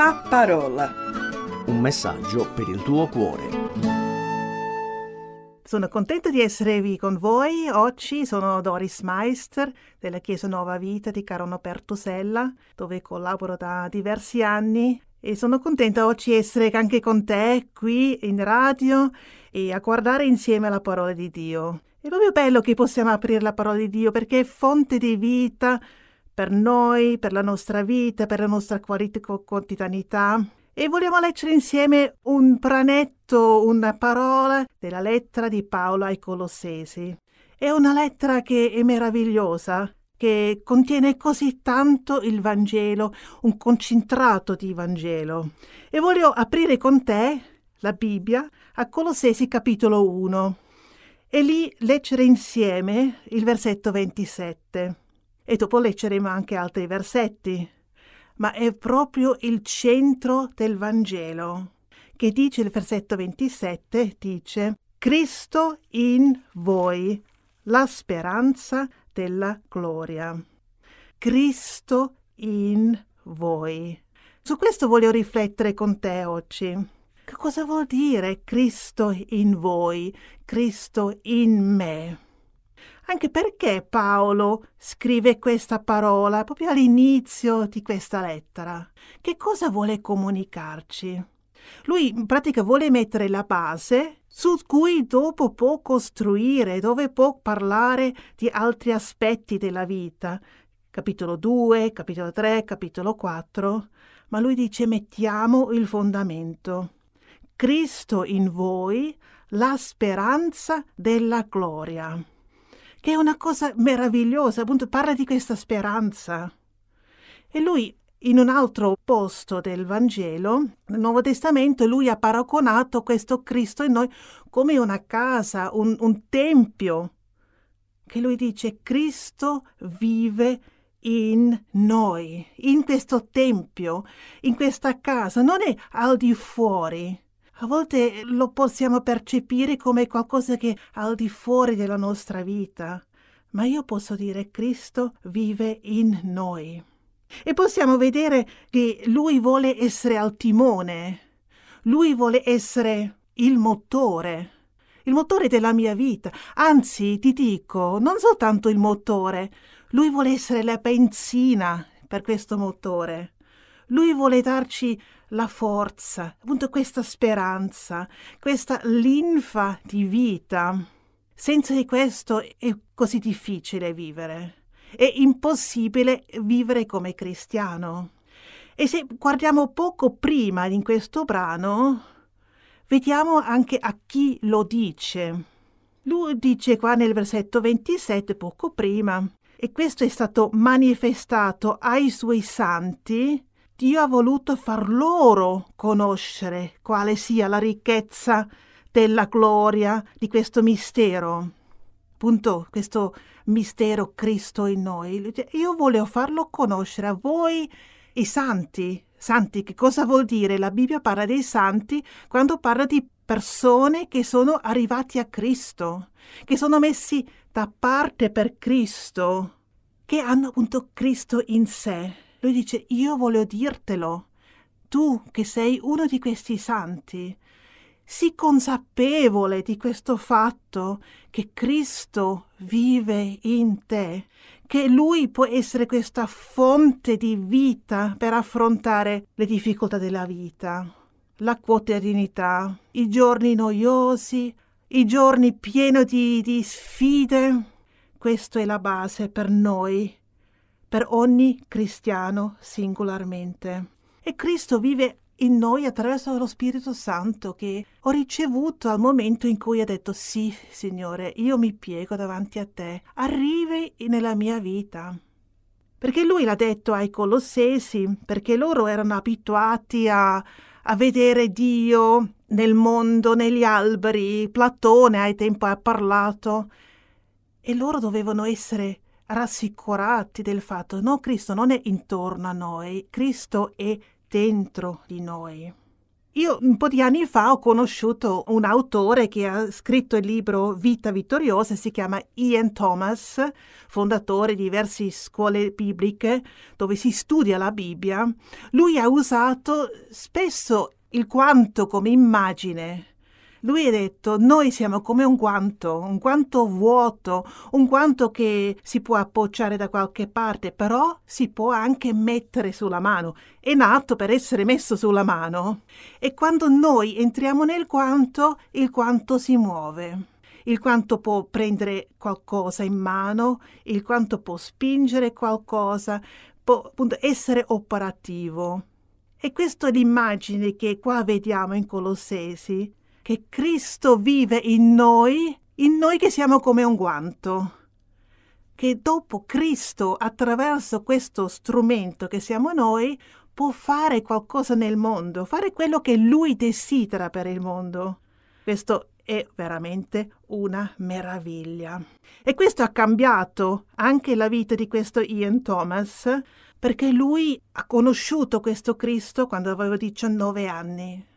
La parola. Un messaggio per il tuo cuore. Sono contenta di essere qui con voi. Oggi sono Doris Meister della Chiesa Nuova Vita di Carono Pertusella, dove collaboro da diversi anni e sono contenta oggi di essere anche con te qui in radio e a guardare insieme la parola di Dio. È proprio bello che possiamo aprire la parola di Dio perché è fonte di vita, per noi, per la nostra vita, per la nostra quotidianità. E vogliamo leggere insieme un pranetto, una parola della lettera di Paolo ai Colossesi. È una lettera che è meravigliosa, che contiene così tanto il Vangelo, un concentrato di Vangelo. E voglio aprire con te la Bibbia a Colossesi capitolo 1 e lì leggere insieme il versetto 27 e dopo leggeremo anche altri versetti, ma è proprio il centro del Vangelo, che dice il versetto 27, dice Cristo in voi, la speranza della gloria. Cristo in voi. Su questo voglio riflettere con te oggi. Che cosa vuol dire Cristo in voi, Cristo in me? Anche perché Paolo scrive questa parola proprio all'inizio di questa lettera. Che cosa vuole comunicarci? Lui in pratica vuole mettere la base su cui dopo può costruire, dove può parlare di altri aspetti della vita. Capitolo 2, capitolo 3, capitolo 4. Ma lui dice mettiamo il fondamento. Cristo in voi, la speranza della gloria che è una cosa meravigliosa, appunto parla di questa speranza. E lui in un altro posto del Vangelo, nel Nuovo Testamento, lui ha paragonato questo Cristo in noi come una casa, un, un tempio, che lui dice Cristo vive in noi, in questo tempio, in questa casa, non è al di fuori. A volte lo possiamo percepire come qualcosa che è al di fuori della nostra vita, ma io posso dire Cristo vive in noi. E possiamo vedere che Lui vuole essere al timone, Lui vuole essere il motore, il motore della mia vita. Anzi, ti dico, non soltanto il motore, Lui vuole essere la benzina per questo motore. Lui vuole darci la forza, appunto questa speranza, questa linfa di vita. Senza di questo è così difficile vivere. È impossibile vivere come cristiano. E se guardiamo poco prima in questo brano, vediamo anche a chi lo dice. Lui dice qua nel versetto 27, poco prima, e questo è stato manifestato ai suoi santi Dio ha voluto far loro conoscere quale sia la ricchezza della gloria di questo mistero. Appunto, questo mistero Cristo in noi. Io voglio farlo conoscere a voi i santi. Santi, che cosa vuol dire? La Bibbia parla dei santi quando parla di persone che sono arrivati a Cristo, che sono messi da parte per Cristo, che hanno appunto Cristo in sé. Lui dice, io voglio dirtelo, tu che sei uno di questi santi, sii consapevole di questo fatto che Cristo vive in te, che Lui può essere questa fonte di vita per affrontare le difficoltà della vita, la quotidianità, i giorni noiosi, i giorni pieni di, di sfide. Questa è la base per noi per ogni cristiano singolarmente. E Cristo vive in noi attraverso lo Spirito Santo che ho ricevuto al momento in cui ha detto sì, Signore, io mi piego davanti a te, arrivi nella mia vita. Perché lui l'ha detto ai Colossesi, perché loro erano abituati a, a vedere Dio nel mondo, negli alberi, Platone ai tempi ha parlato, e loro dovevano essere rassicurati del fatto no Cristo non è intorno a noi, Cristo è dentro di noi. io un po' di anni fa ho conosciuto un autore che ha scritto il libro Vita vittoriosa, si chiama Ian Thomas, fondatore di diverse scuole bibliche dove si studia la Bibbia. Lui ha usato spesso il quanto come immagine lui ha detto, noi siamo come un guanto, un guanto vuoto, un guanto che si può appoggiare da qualche parte, però si può anche mettere sulla mano. È nato per essere messo sulla mano. E quando noi entriamo nel guanto, il guanto si muove. Il quanto può prendere qualcosa in mano, il quanto può spingere qualcosa, può appunto essere operativo. E questa è l'immagine che qua vediamo in Colossesi che Cristo vive in noi, in noi che siamo come un guanto, che dopo Cristo, attraverso questo strumento che siamo noi, può fare qualcosa nel mondo, fare quello che Lui desidera per il mondo. Questo è veramente una meraviglia. E questo ha cambiato anche la vita di questo Ian Thomas, perché lui ha conosciuto questo Cristo quando aveva 19 anni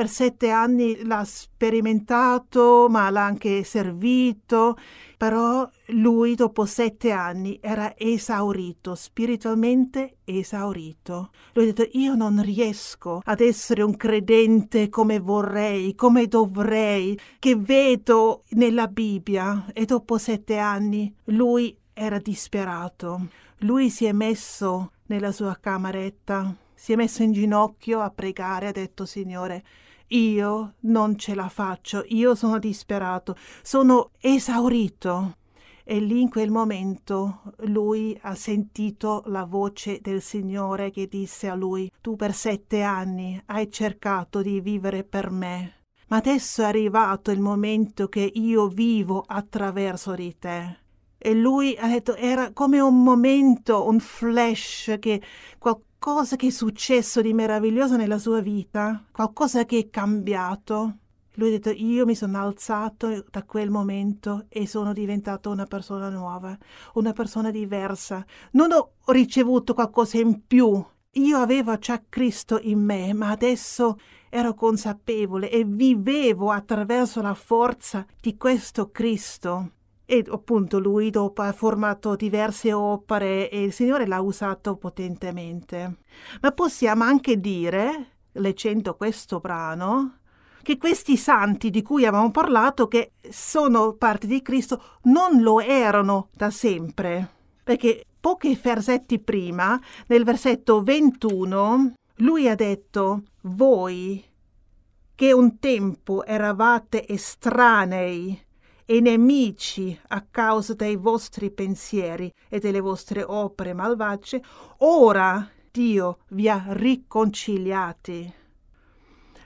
per sette anni l'ha sperimentato, ma l'ha anche servito, però lui dopo sette anni era esaurito, spiritualmente esaurito. Lui ha detto io non riesco ad essere un credente come vorrei, come dovrei, che vedo nella Bibbia e dopo sette anni lui era disperato. Lui si è messo nella sua cameretta, si è messo in ginocchio a pregare, ha detto Signore, io non ce la faccio, io sono disperato, sono esaurito. E lì in quel momento lui ha sentito la voce del Signore che disse a lui, tu per sette anni hai cercato di vivere per me, ma adesso è arrivato il momento che io vivo attraverso di te. E lui ha detto, era come un momento, un flash che qualcuno qualcosa che è successo di meraviglioso nella sua vita, qualcosa che è cambiato. Lui ha detto io mi sono alzato da quel momento e sono diventato una persona nuova, una persona diversa. Non ho ricevuto qualcosa in più. Io avevo già Cristo in me, ma adesso ero consapevole e vivevo attraverso la forza di questo Cristo. E appunto lui dopo ha formato diverse opere e il Signore l'ha usato potentemente. Ma possiamo anche dire, leggendo questo brano, che questi santi di cui avevamo parlato, che sono parte di Cristo, non lo erano da sempre. Perché pochi versetti prima, nel versetto 21, lui ha detto, voi che un tempo eravate estranei e nemici a causa dei vostri pensieri e delle vostre opere malvagie, ora Dio vi ha riconciliati.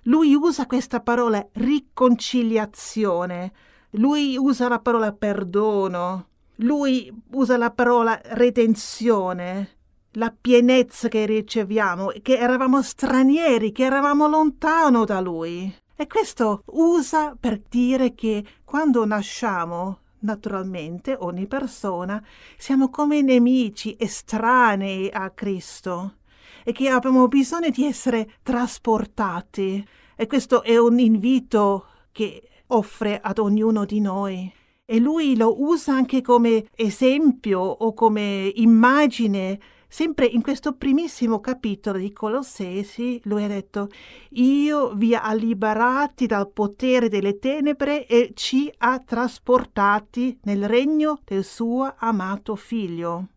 Lui usa questa parola riconciliazione, lui usa la parola perdono, lui usa la parola redenzione, la pienezza che riceviamo, che eravamo stranieri, che eravamo lontano da lui. E questo usa per dire che quando nasciamo, naturalmente, ogni persona, siamo come nemici estranei a Cristo e che abbiamo bisogno di essere trasportati. E questo è un invito che offre ad ognuno di noi. E lui lo usa anche come esempio o come immagine Sempre in questo primissimo capitolo di Colossesi, lui ha detto, io vi ha liberati dal potere delle tenebre e ci ha trasportati nel regno del suo amato figlio.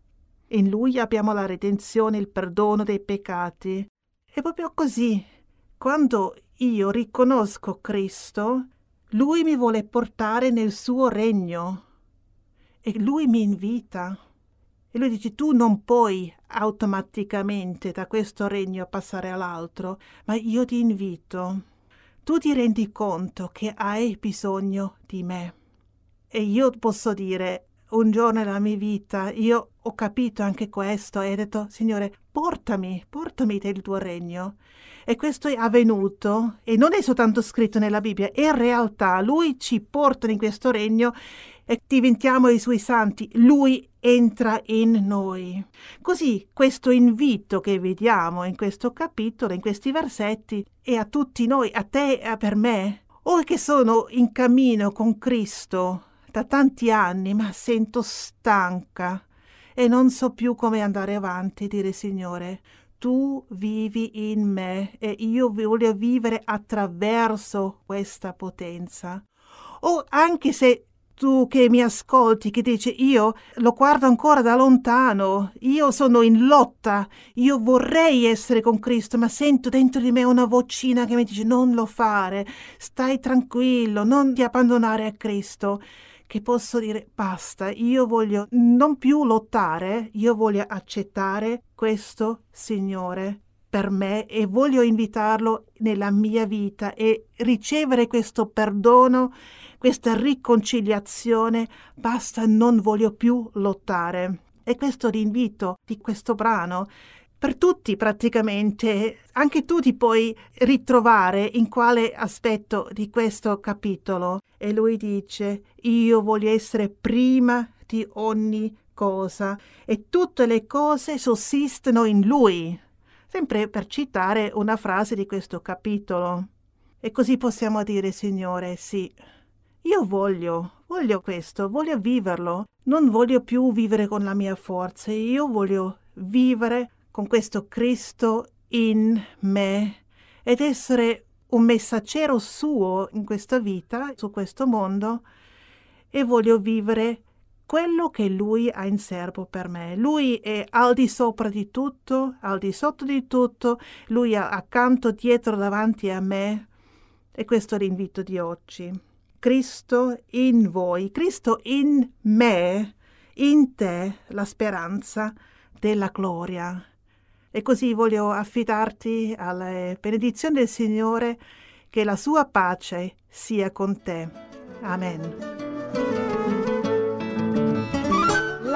In lui abbiamo la redenzione, il perdono dei peccati. È proprio così. Quando io riconosco Cristo, lui mi vuole portare nel suo regno e lui mi invita. Lui dice tu non puoi automaticamente da questo regno passare all'altro, ma io ti invito. Tu ti rendi conto che hai bisogno di me. E io posso dire, un giorno nella mia vita io ho capito anche questo e ho detto, Signore, portami, portami nel tuo regno. E questo è avvenuto e non è soltanto scritto nella Bibbia, è realtà. Lui ci porta in questo regno e diventiamo i suoi santi. Lui entra in noi. Così questo invito che vediamo in questo capitolo, in questi versetti, è a tutti noi, a te e per me, o che sono in cammino con Cristo da tanti anni, ma sento stanca e non so più come andare avanti, dire Signore, tu vivi in me e io voglio vivere attraverso questa potenza. O anche se tu che mi ascolti, che dici io lo guardo ancora da lontano, io sono in lotta, io vorrei essere con Cristo, ma sento dentro di me una vocina che mi dice non lo fare, stai tranquillo, non ti abbandonare a Cristo che posso dire basta, io voglio non più lottare, io voglio accettare questo Signore per me e voglio invitarlo nella mia vita e ricevere questo perdono questa riconciliazione, basta, non voglio più lottare. E questo l'invito di questo brano per tutti praticamente, anche tu ti puoi ritrovare in quale aspetto di questo capitolo. E lui dice, io voglio essere prima di ogni cosa e tutte le cose sussistono in lui. Sempre per citare una frase di questo capitolo. E così possiamo dire, Signore, sì, io voglio, voglio questo, voglio viverlo. Non voglio più vivere con la mia forza, io voglio vivere con questo Cristo in me ed essere un messaggero suo in questa vita, su questo mondo, e voglio vivere quello che lui ha in serbo per me. Lui è al di sopra di tutto, al di sotto di tutto, lui è accanto, dietro, davanti a me. E questo è l'invito di oggi. Cristo in voi, Cristo in me, in te la speranza della gloria. E così voglio affidarti alla benedizione del Signore, che la sua pace sia con te. Amen.